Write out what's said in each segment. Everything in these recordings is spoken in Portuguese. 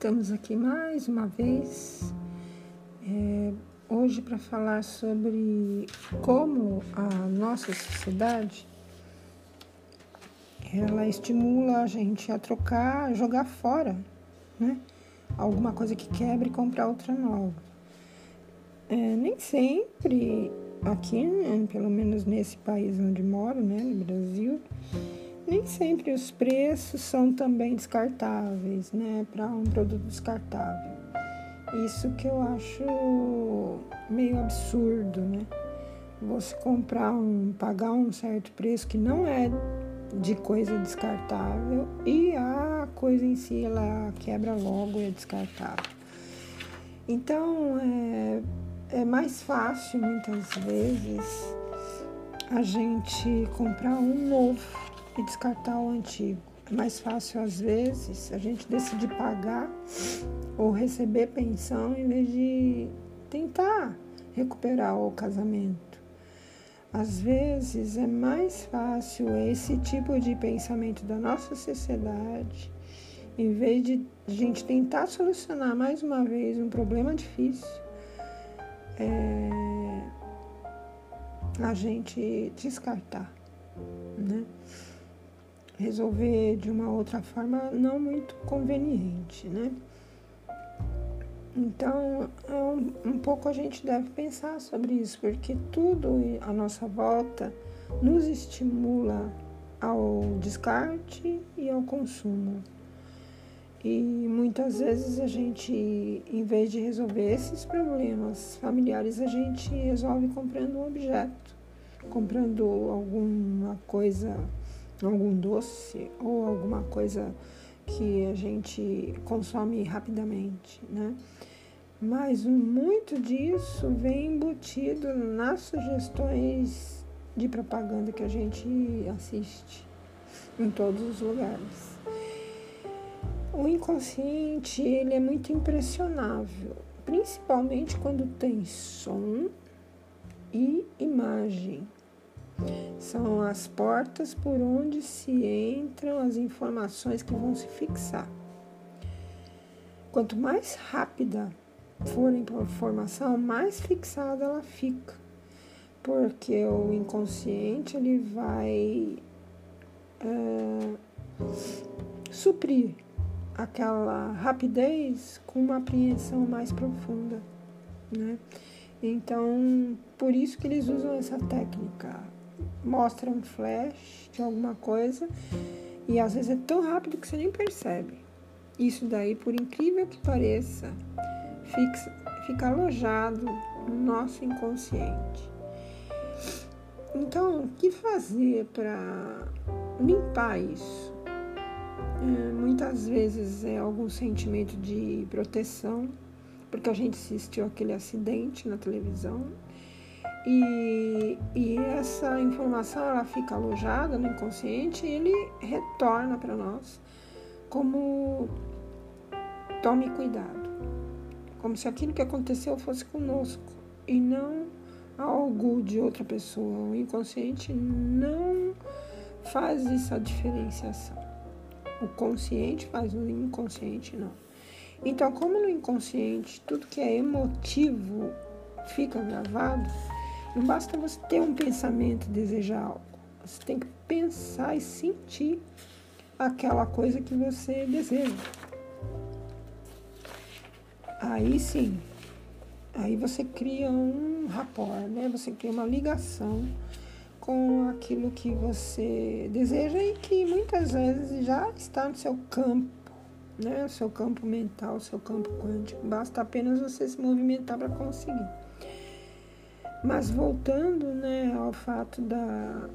Estamos aqui mais uma vez, é, hoje para falar sobre como a nossa sociedade ela estimula a gente a trocar, a jogar fora, né? Alguma coisa que quebre e comprar outra nova. É, nem sempre aqui, né, pelo menos nesse país onde moro, né, no Brasil, nem sempre os preços são também descartáveis, né, para um produto descartável. Isso que eu acho meio absurdo, né? Você comprar um, pagar um certo preço que não é de coisa descartável e a coisa em si ela quebra logo e é descartável. Então é, é mais fácil muitas vezes a gente comprar um novo e descartar o antigo. É mais fácil, às vezes, a gente decidir pagar ou receber pensão em vez de tentar recuperar o casamento. Às vezes é mais fácil esse tipo de pensamento da nossa sociedade, em vez de a gente tentar solucionar mais uma vez um problema difícil, é, a gente descartar, né? Resolver de uma outra forma não muito conveniente, né? Então, um, um pouco a gente deve pensar sobre isso, porque tudo à nossa volta nos estimula ao descarte e ao consumo. E muitas vezes a gente, em vez de resolver esses problemas familiares, a gente resolve comprando um objeto, comprando alguma coisa algum doce ou alguma coisa que a gente consome rapidamente, né? Mas muito disso vem embutido nas sugestões de propaganda que a gente assiste em todos os lugares. O inconsciente, ele é muito impressionável, principalmente quando tem som e imagem. São as portas por onde se entram as informações que vão se fixar. Quanto mais rápida for a informação, mais fixada ela fica, porque o inconsciente ele vai é, suprir aquela rapidez com uma apreensão mais profunda, né? Então, por isso que eles usam essa técnica mostra um flash de alguma coisa e às vezes é tão rápido que você nem percebe. Isso daí, por incrível que pareça, fica, fica alojado no nosso inconsciente. Então, o que fazer para limpar isso? É, muitas vezes é algum sentimento de proteção, porque a gente assistiu aquele acidente na televisão e, e essa informação ela fica alojada no inconsciente e ele retorna para nós como tome cuidado, como se aquilo que aconteceu fosse conosco e não algo de outra pessoa. O inconsciente não faz essa diferenciação. O consciente faz, o inconsciente não. Então, como no inconsciente tudo que é emotivo fica gravado, não basta você ter um pensamento e desejar algo. Você tem que pensar e sentir aquela coisa que você deseja. Aí sim, aí você cria um rapport, né? Você cria uma ligação com aquilo que você deseja e que muitas vezes já está no seu campo, né? O seu campo mental, o seu campo quântico. Basta apenas você se movimentar para conseguir. Mas voltando né, ao fato da,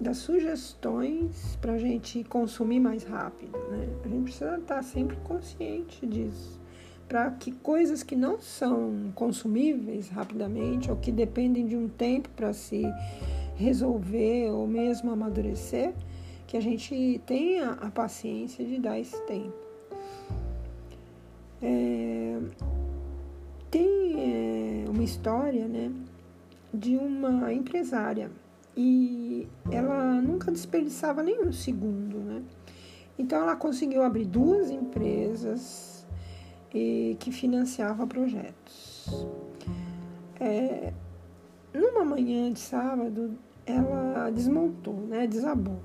das sugestões para a gente consumir mais rápido, né? A gente precisa estar sempre consciente disso, para que coisas que não são consumíveis rapidamente ou que dependem de um tempo para se resolver ou mesmo amadurecer, que a gente tenha a paciência de dar esse tempo. É, tem é, uma história, né? De uma empresária e ela nunca desperdiçava nenhum segundo, né? Então ela conseguiu abrir duas empresas e que financiava projetos. É, numa manhã de sábado, ela desmontou, né, desabou.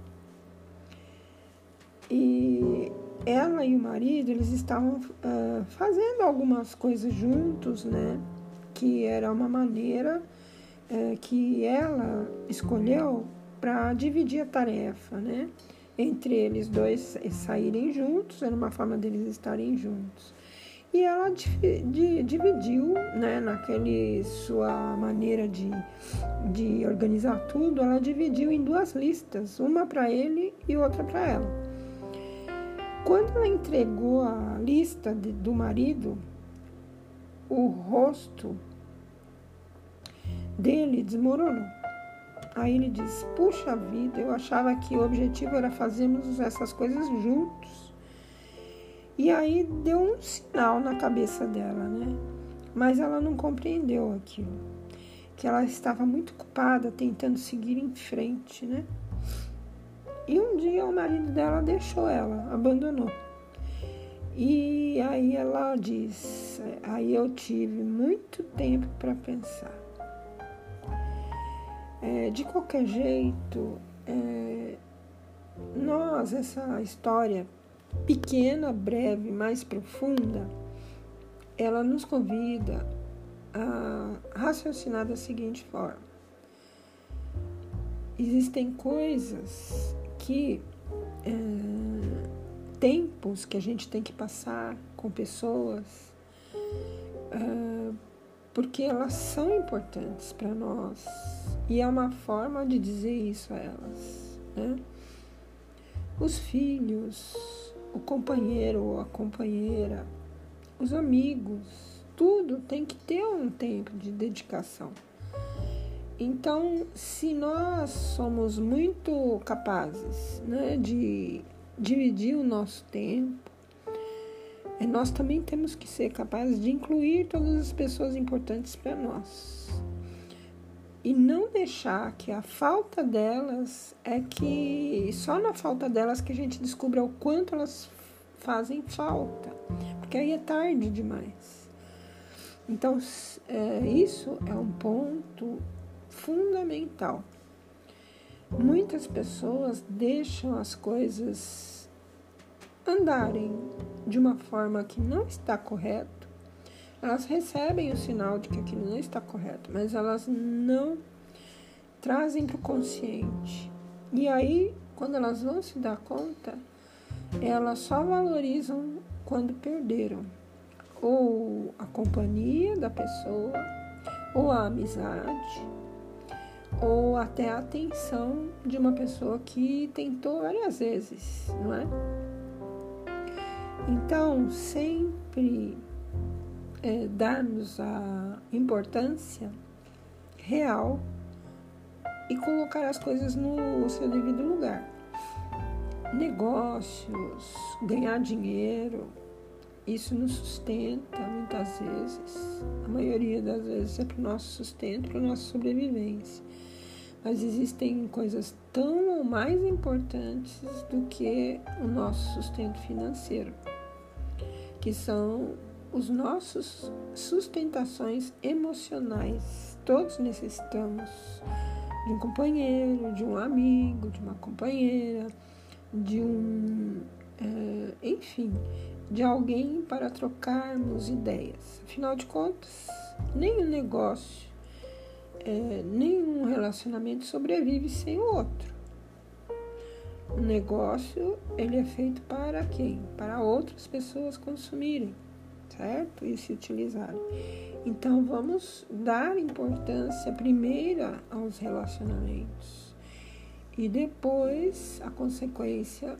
E ela e o marido, eles estavam uh, fazendo algumas coisas juntos, né, que era uma maneira uh, que ela escolheu para dividir a tarefa, né, entre eles dois saírem juntos, era uma forma deles estarem juntos. E ela dividiu, né, naquele sua maneira de, de organizar tudo, ela dividiu em duas listas, uma para ele e outra para ela. Quando ela entregou a lista de, do marido, o rosto dele desmoronou. Aí ele disse: Puxa vida, eu achava que o objetivo era fazermos essas coisas juntos. E aí deu um sinal na cabeça dela, né? Mas ela não compreendeu aquilo. Que ela estava muito ocupada tentando seguir em frente, né? E um dia o marido dela deixou ela, abandonou. E aí ela diz: aí eu tive muito tempo para pensar. É, de qualquer jeito, é, nós, essa história pequena, breve, mais profunda, ela nos convida a raciocinar da seguinte forma: existem coisas que, é, tempos que a gente tem que passar com pessoas, é, porque elas são importantes para nós e é uma forma de dizer isso a elas, né? Os filhos, o companheiro ou a companheira, os amigos, tudo tem que ter um tempo de dedicação. Então, se nós somos muito capazes né, de dividir o nosso tempo, nós também temos que ser capazes de incluir todas as pessoas importantes para nós. E não deixar que a falta delas é que só na falta delas que a gente descubra o quanto elas fazem falta, porque aí é tarde demais. Então, é, isso é um ponto fundamental. Muitas pessoas deixam as coisas andarem de uma forma que não está correta elas recebem o sinal de que aquilo não está correto, mas elas não trazem para o consciente. E aí, quando elas vão se dar conta, elas só valorizam quando perderam ou a companhia da pessoa, ou a amizade, ou até a atenção de uma pessoa que tentou várias vezes, não é? Então, sempre é, darmos a importância real e colocar as coisas no seu devido lugar. Negócios, ganhar dinheiro, isso nos sustenta muitas vezes. A maioria das vezes é para o nosso sustento, para a nossa sobrevivência. Mas existem coisas tão ou mais importantes do que o nosso sustento financeiro, que são os nossos sustentações emocionais. Todos necessitamos de um companheiro, de um amigo, de uma companheira, de um, é, enfim, de alguém para trocarmos ideias. Afinal de contas, nenhum negócio, é, nenhum relacionamento sobrevive sem o outro. Negócio ele é feito para quem? Para outras pessoas consumirem certo? E se utilizarem. Então vamos dar importância primeira aos relacionamentos e depois a consequência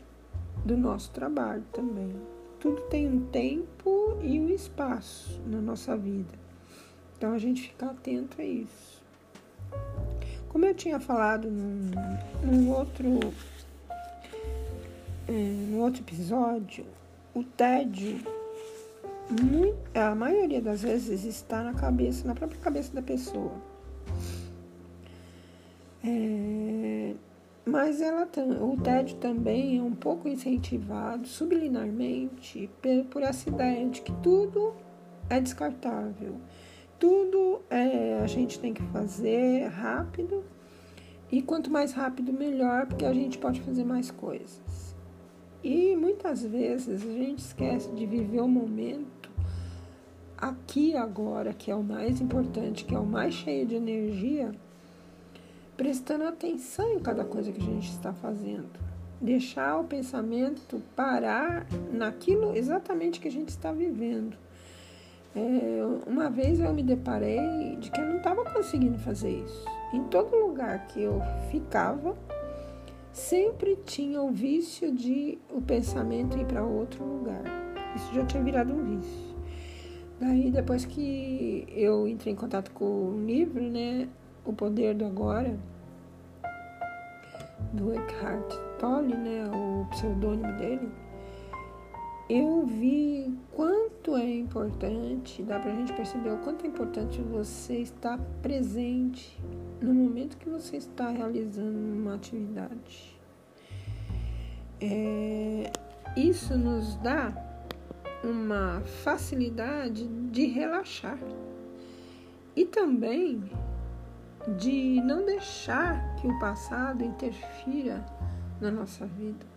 do nosso trabalho também. Tudo tem um tempo e um espaço na nossa vida. Então a gente fica atento a isso. Como eu tinha falado num, num outro, é, num outro episódio, o tédio a maioria das vezes está na cabeça, na própria cabeça da pessoa. É, mas ela, o tédio também é um pouco incentivado subliminarmente por essa ideia de que tudo é descartável, tudo é, a gente tem que fazer rápido e quanto mais rápido melhor, porque a gente pode fazer mais coisas. E muitas vezes a gente esquece de viver o momento aqui agora, que é o mais importante, que é o mais cheio de energia prestando atenção em cada coisa que a gente está fazendo. Deixar o pensamento parar naquilo exatamente que a gente está vivendo. É, uma vez eu me deparei de que eu não estava conseguindo fazer isso. Em todo lugar que eu ficava, sempre tinha o vício de o pensamento ir para outro lugar. Isso já tinha virado um vício. Daí, depois que eu entrei em contato com o livro, né, o Poder do Agora, do Eckhart Tolle, né, o pseudônimo dele, eu vi quanto é importante, dá pra gente perceber o quanto é importante você estar presente no momento que você está realizando uma atividade. É, isso nos dá uma facilidade de relaxar e também de não deixar que o passado interfira na nossa vida.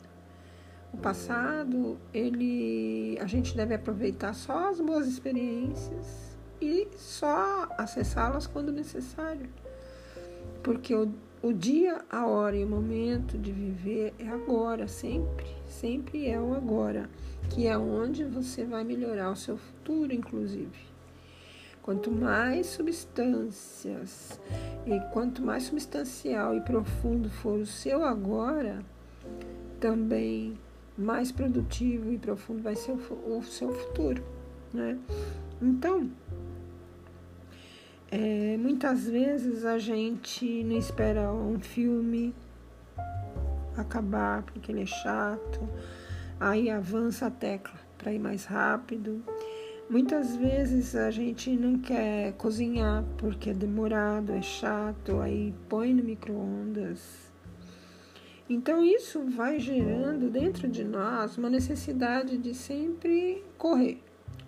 O passado, ele a gente deve aproveitar só as boas experiências e só acessá-las quando necessário. Porque o, o dia, a hora e o momento de viver é agora, sempre, sempre é o agora, que é onde você vai melhorar o seu futuro, inclusive. Quanto mais substâncias e quanto mais substancial e profundo for o seu agora, também mais produtivo e profundo vai ser o, o seu futuro, né? Então, é, muitas vezes a gente não espera um filme acabar porque ele é chato, aí avança a tecla para ir mais rápido Muitas vezes a gente não quer cozinhar porque é demorado, é chato, aí põe no micro-ondas. Então isso vai gerando dentro de nós uma necessidade de sempre correr,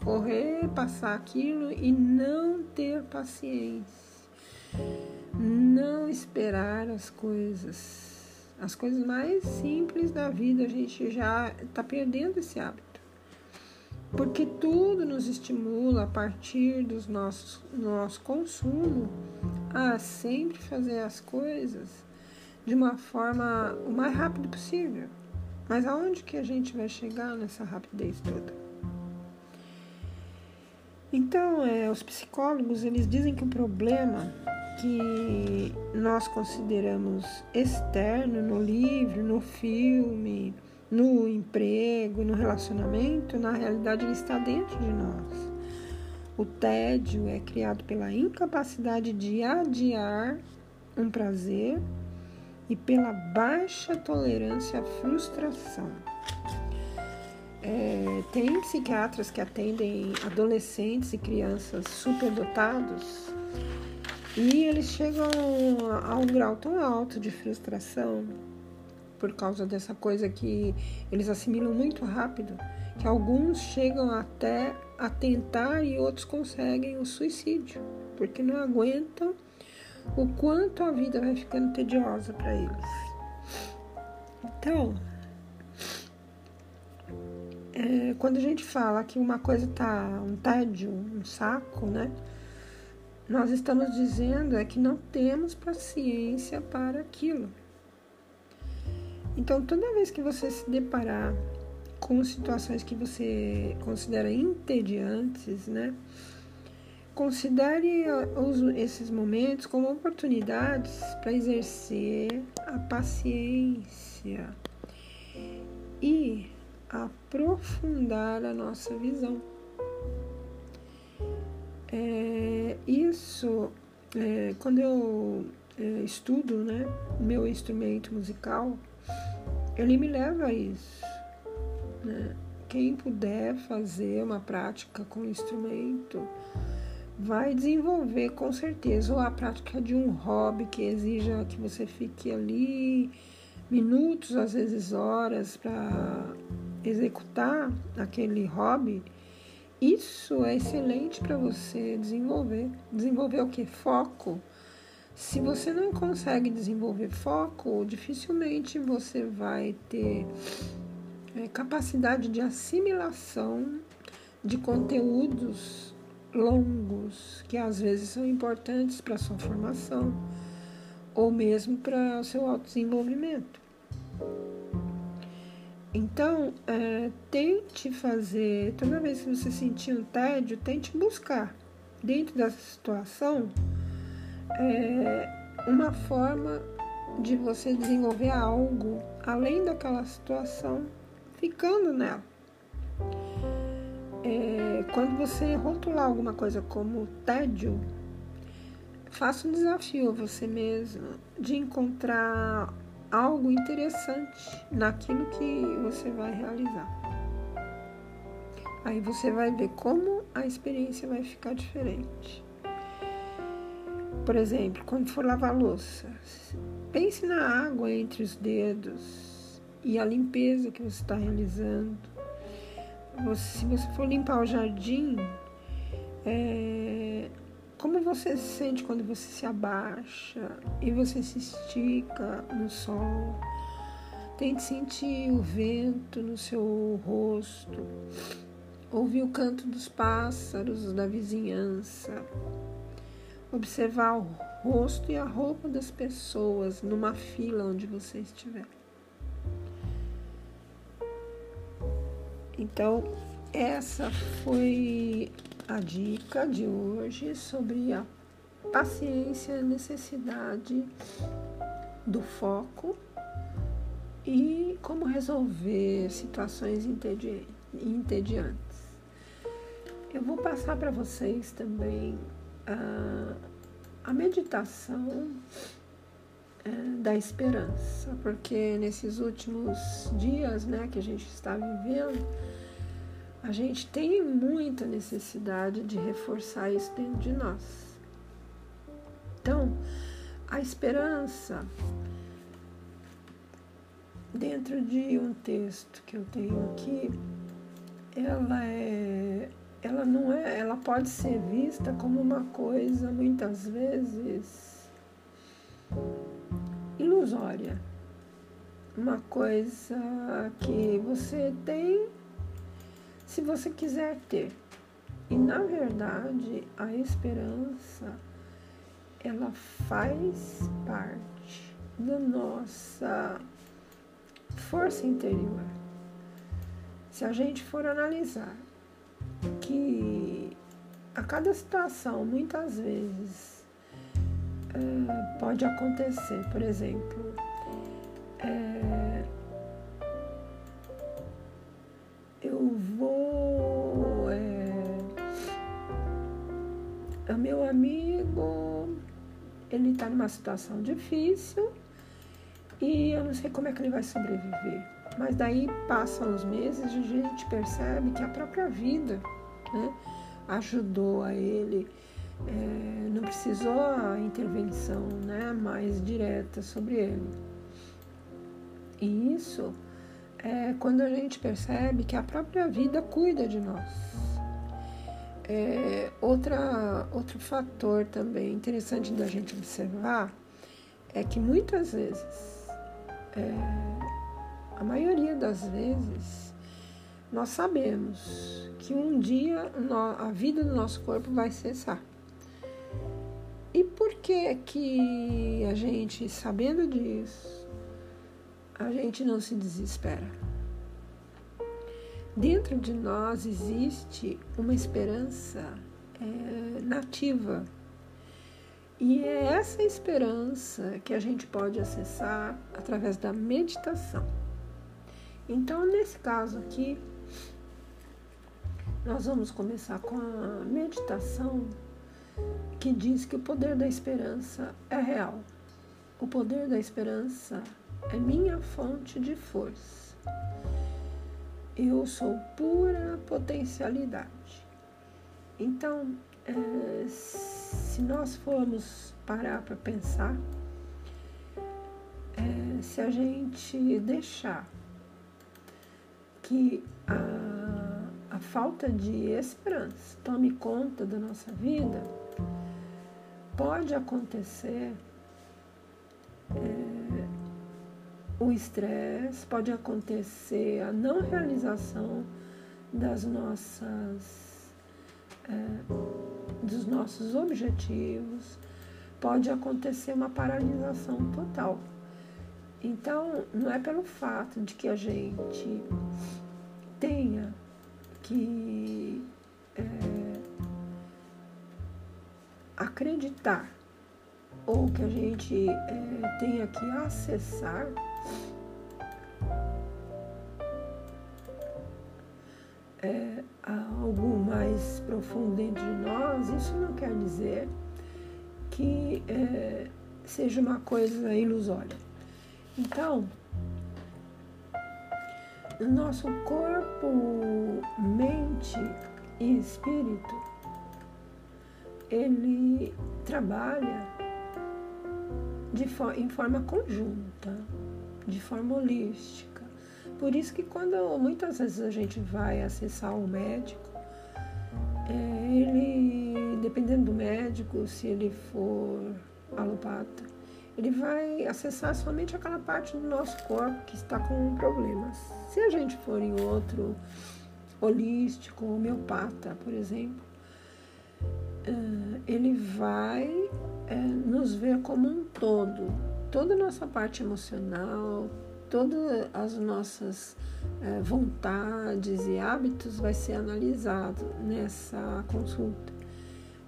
correr, passar aquilo e não ter paciência, não esperar as coisas. As coisas mais simples da vida a gente já está perdendo esse hábito. Porque tudo nos estimula a partir nossos nosso consumo a sempre fazer as coisas de uma forma o mais rápido possível. Mas aonde que a gente vai chegar nessa rapidez toda? Então, é, os psicólogos eles dizem que o problema que nós consideramos externo no livro, no filme, no emprego, no relacionamento, na realidade ele está dentro de nós. O tédio é criado pela incapacidade de adiar um prazer e pela baixa tolerância à frustração. É, tem psiquiatras que atendem adolescentes e crianças superdotados e eles chegam a um grau tão alto de frustração por causa dessa coisa que eles assimilam muito rápido, que alguns chegam até a tentar e outros conseguem o suicídio, porque não aguentam o quanto a vida vai ficando tediosa para eles. Então, é, quando a gente fala que uma coisa tá um tédio, um saco, né? Nós estamos dizendo é que não temos paciência para aquilo. Então, toda vez que você se deparar com situações que você considera entediantes, né? Considere esses momentos como oportunidades para exercer a paciência e aprofundar a nossa visão. É, isso, é, quando eu é, estudo né, meu instrumento musical, ele me leva a isso. Né? Quem puder fazer uma prática com instrumento vai desenvolver com certeza ou a prática de um hobby que exija que você fique ali minutos, às vezes horas, para executar aquele hobby, isso é excelente para você desenvolver. Desenvolver o que? Foco. Se você não consegue desenvolver foco, dificilmente você vai ter é, capacidade de assimilação de conteúdos longos, que às vezes são importantes para a sua formação ou mesmo para o seu autodesenvolvimento. Então, é, tente fazer, toda vez que você sentir um tédio, tente buscar, dentro dessa situação, é, uma forma de você desenvolver algo além daquela situação, ficando nela. É, quando você rotular alguma coisa como tédio, faça um desafio a você mesmo de encontrar algo interessante naquilo que você vai realizar. Aí você vai ver como a experiência vai ficar diferente. Por exemplo, quando for lavar louça, pense na água entre os dedos e a limpeza que você está realizando. Você, se você for limpar o jardim, é, como você se sente quando você se abaixa e você se estica no sol? Tente sentir o vento no seu rosto, ouvir o canto dos pássaros da vizinhança observar o rosto e a roupa das pessoas numa fila onde você estiver. Então, essa foi a dica de hoje sobre a paciência, a necessidade do foco e como resolver situações entediantes. Eu vou passar para vocês também a, a meditação da esperança, porque nesses últimos dias né, que a gente está vivendo, a gente tem muita necessidade de reforçar isso dentro de nós. Então, a esperança, dentro de um texto que eu tenho aqui, ela é ela não é, ela pode ser vista como uma coisa muitas vezes ilusória. Uma coisa que você tem se você quiser ter. E na verdade, a esperança ela faz parte da nossa força interior. Se a gente for analisar que a cada situação, muitas vezes, é, pode acontecer. Por exemplo, é, eu vou. É, meu amigo, ele está numa situação difícil e eu não sei como é que ele vai sobreviver. Mas daí passam os meses e a gente percebe que a própria vida né, ajudou a ele, é, não precisou a intervenção né, mais direta sobre ele. E isso é quando a gente percebe que a própria vida cuida de nós. É, outra, outro fator também interessante da gente observar é que muitas vezes é, a maioria das vezes, nós sabemos que um dia a vida do nosso corpo vai cessar. E por que que a gente, sabendo disso, a gente não se desespera? Dentro de nós existe uma esperança é, nativa. E é essa esperança que a gente pode acessar através da meditação. Então, nesse caso aqui, nós vamos começar com a meditação que diz que o poder da esperança é real. O poder da esperança é minha fonte de força. Eu sou pura potencialidade. Então, é, se nós formos parar para pensar, é, se a gente deixar que a, a falta de esperança tome conta da nossa vida, pode acontecer é, o estresse, pode acontecer a não realização das nossas, é, dos nossos objetivos, pode acontecer uma paralisação total. Então, não é pelo fato de que a gente tenha que é, acreditar ou que a gente é, tenha que acessar é, algo mais profundo dentro de nós, isso não quer dizer que é, seja uma coisa ilusória. Então, nosso corpo, mente e espírito, ele trabalha de em forma conjunta, de forma holística. Por isso que quando muitas vezes a gente vai acessar o médico, é, ele, dependendo do médico, se ele for alopata, ele vai acessar somente aquela parte do nosso corpo que está com problemas. Se a gente for em outro holístico, homeopata, por exemplo, ele vai é, nos ver como um todo. Toda a nossa parte emocional, todas as nossas é, vontades e hábitos vai ser analisado nessa consulta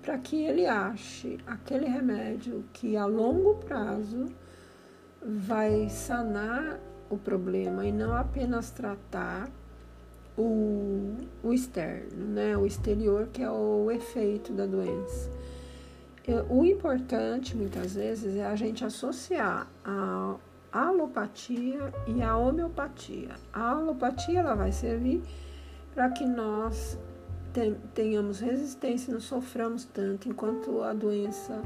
para que ele ache aquele remédio que a longo prazo vai sanar o problema e não apenas tratar o, o externo, né? o exterior, que é o efeito da doença. O importante, muitas vezes, é a gente associar a alopatia e a homeopatia. A alopatia ela vai servir para que nós tenhamos resistência, não soframos tanto, enquanto a doença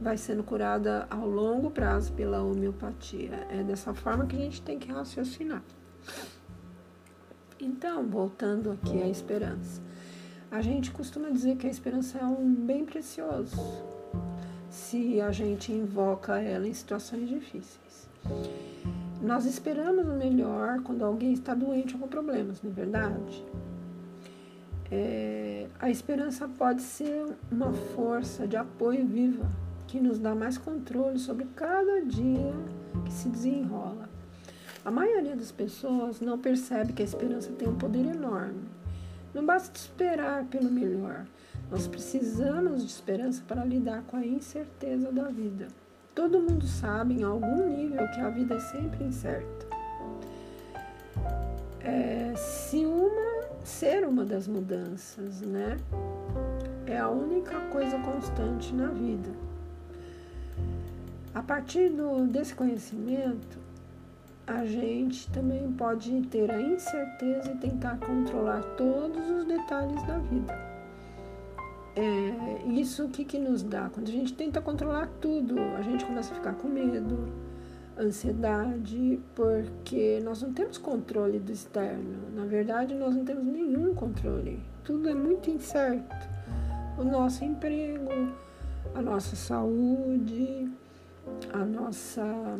vai sendo curada ao longo prazo pela homeopatia. É dessa forma que a gente tem que raciocinar. Então, voltando aqui à esperança. A gente costuma dizer que a esperança é um bem precioso se a gente invoca ela em situações difíceis. Nós esperamos o melhor quando alguém está doente ou com problemas, não é verdade? É, a esperança pode ser uma força de apoio viva que nos dá mais controle sobre cada dia que se desenrola. A maioria das pessoas não percebe que a esperança tem um poder enorme. Não basta esperar pelo melhor, nós precisamos de esperança para lidar com a incerteza da vida. Todo mundo sabe, em algum nível, que a vida é sempre incerta. É, se uma ser uma das mudanças, né, é a única coisa constante na vida. A partir do, desse conhecimento, a gente também pode ter a incerteza e tentar controlar todos os detalhes da vida é, isso o que, que nos dá? Quando a gente tenta controlar tudo, a gente começa a ficar com medo, ansiedade, porque nós não temos controle do externo. Na verdade, nós não temos nenhum controle. Tudo é muito incerto. O nosso emprego, a nossa saúde, a nossa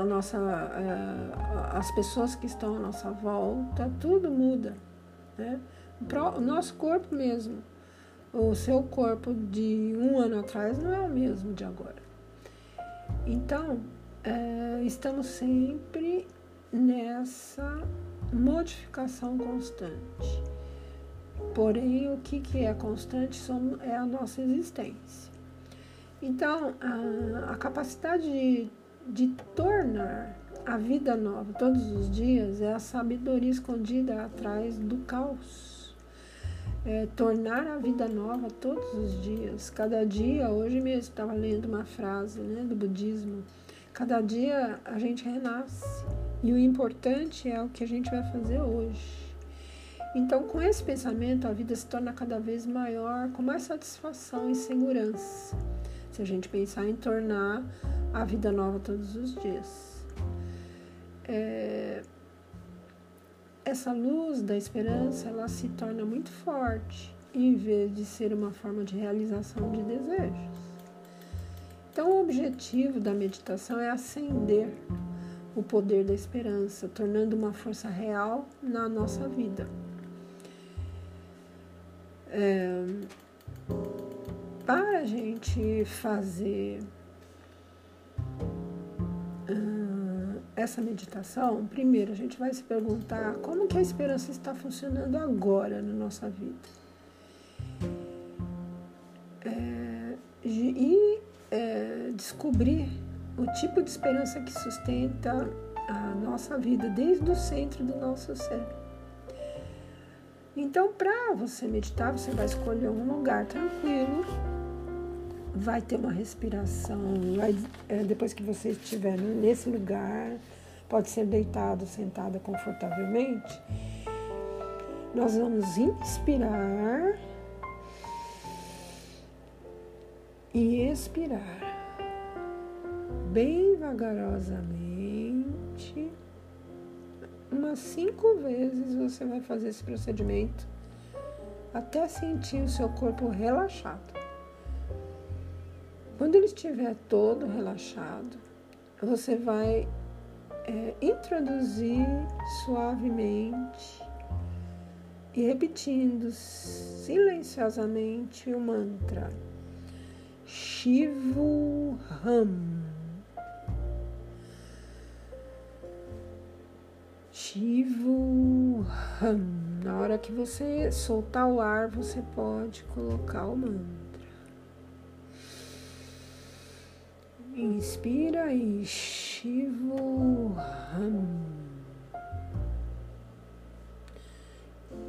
a nossa é, as pessoas que estão à nossa volta, tudo muda, né? o nosso corpo mesmo. O seu corpo de um ano atrás não é o mesmo de agora. Então, é, estamos sempre nessa modificação constante. Porém, o que, que é constante é a nossa existência. Então, a, a capacidade de, de tornar a vida nova todos os dias é a sabedoria escondida atrás do caos é, tornar a vida nova todos os dias. Cada dia, hoje mesmo estava lendo uma frase né, do budismo, cada dia a gente renasce e o importante é o que a gente vai fazer hoje. Então, com esse pensamento, a vida se torna cada vez maior, com mais satisfação e segurança. Se a gente pensar em tornar a vida nova todos os dias. É, essa luz da esperança ela se torna muito forte em vez de ser uma forma de realização de desejos. Então, o objetivo da meditação é acender o poder da esperança, tornando uma força real na nossa vida. É, para a gente fazer uh, essa meditação, primeiro a gente vai se perguntar como que a esperança está funcionando agora na nossa vida. É, e é, descobrir o tipo de esperança que sustenta a nossa vida desde o centro do nosso ser. Então, para você meditar, você vai escolher um lugar tranquilo, vai ter uma respiração, vai, é, depois que você estiver nesse lugar, pode ser deitado, sentada confortavelmente. Nós vamos inspirar e expirar bem vagarosamente. Umas cinco vezes você vai fazer esse procedimento até sentir o seu corpo relaxado. Quando ele estiver todo relaxado, você vai é, introduzir suavemente e repetindo silenciosamente o mantra Shivu Ram. Shivu Ram. Na hora que você soltar o ar, você pode colocar o mantra. Inspira e Shivu Ram.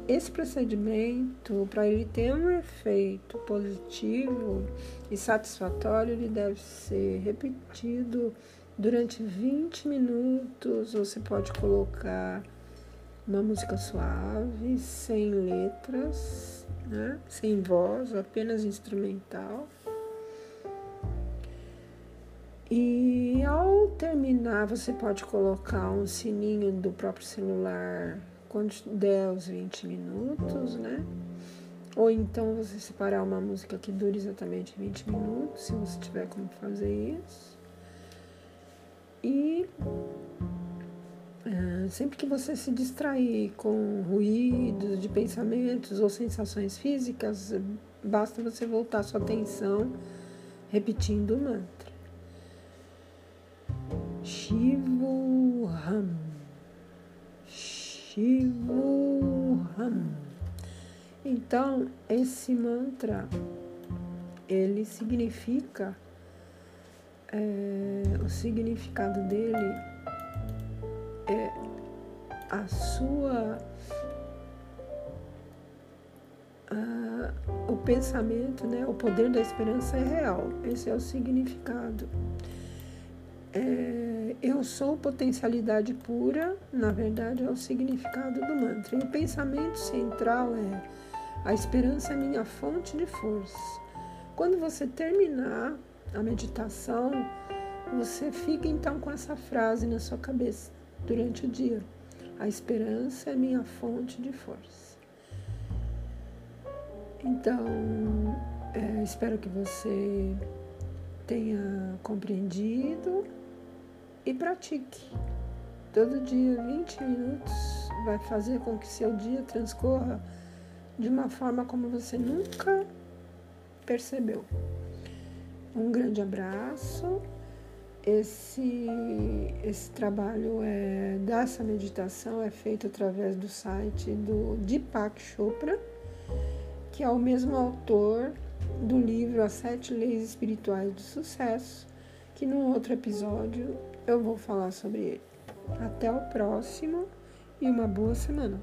Esse procedimento, para ele ter um efeito positivo e satisfatório, ele deve ser repetido durante 20 minutos. Você pode colocar uma música suave, sem letras, né? sem voz, apenas instrumental. E ao terminar, você pode colocar um sininho do próprio celular quando der os 20 minutos, né? Ou então você separar uma música que dure exatamente 20 minutos, se você tiver como fazer isso. E é, sempre que você se distrair com ruídos de pensamentos ou sensações físicas, basta você voltar sua atenção repetindo o mantra. Shivu Ram. Shivoham. Então, esse mantra, ele significa, é, o significado dele é a sua, a, o pensamento, né, o poder da esperança é real. Esse é o significado. É, eu sou potencialidade pura, na verdade, é o significado do mantra. E o pensamento central é: a esperança é minha fonte de força. Quando você terminar a meditação, você fica então com essa frase na sua cabeça durante o dia: a esperança é minha fonte de força. Então, é, espero que você tenha compreendido e pratique. Todo dia, 20 minutos, vai fazer com que seu dia transcorra de uma forma como você nunca percebeu. Um grande abraço. Esse, esse trabalho é, dessa meditação é feito através do site do Deepak Chopra, que é o mesmo autor do livro As Sete Leis Espirituais do Sucesso, que num outro episódio eu vou falar sobre ele. Até o próximo e uma boa semana.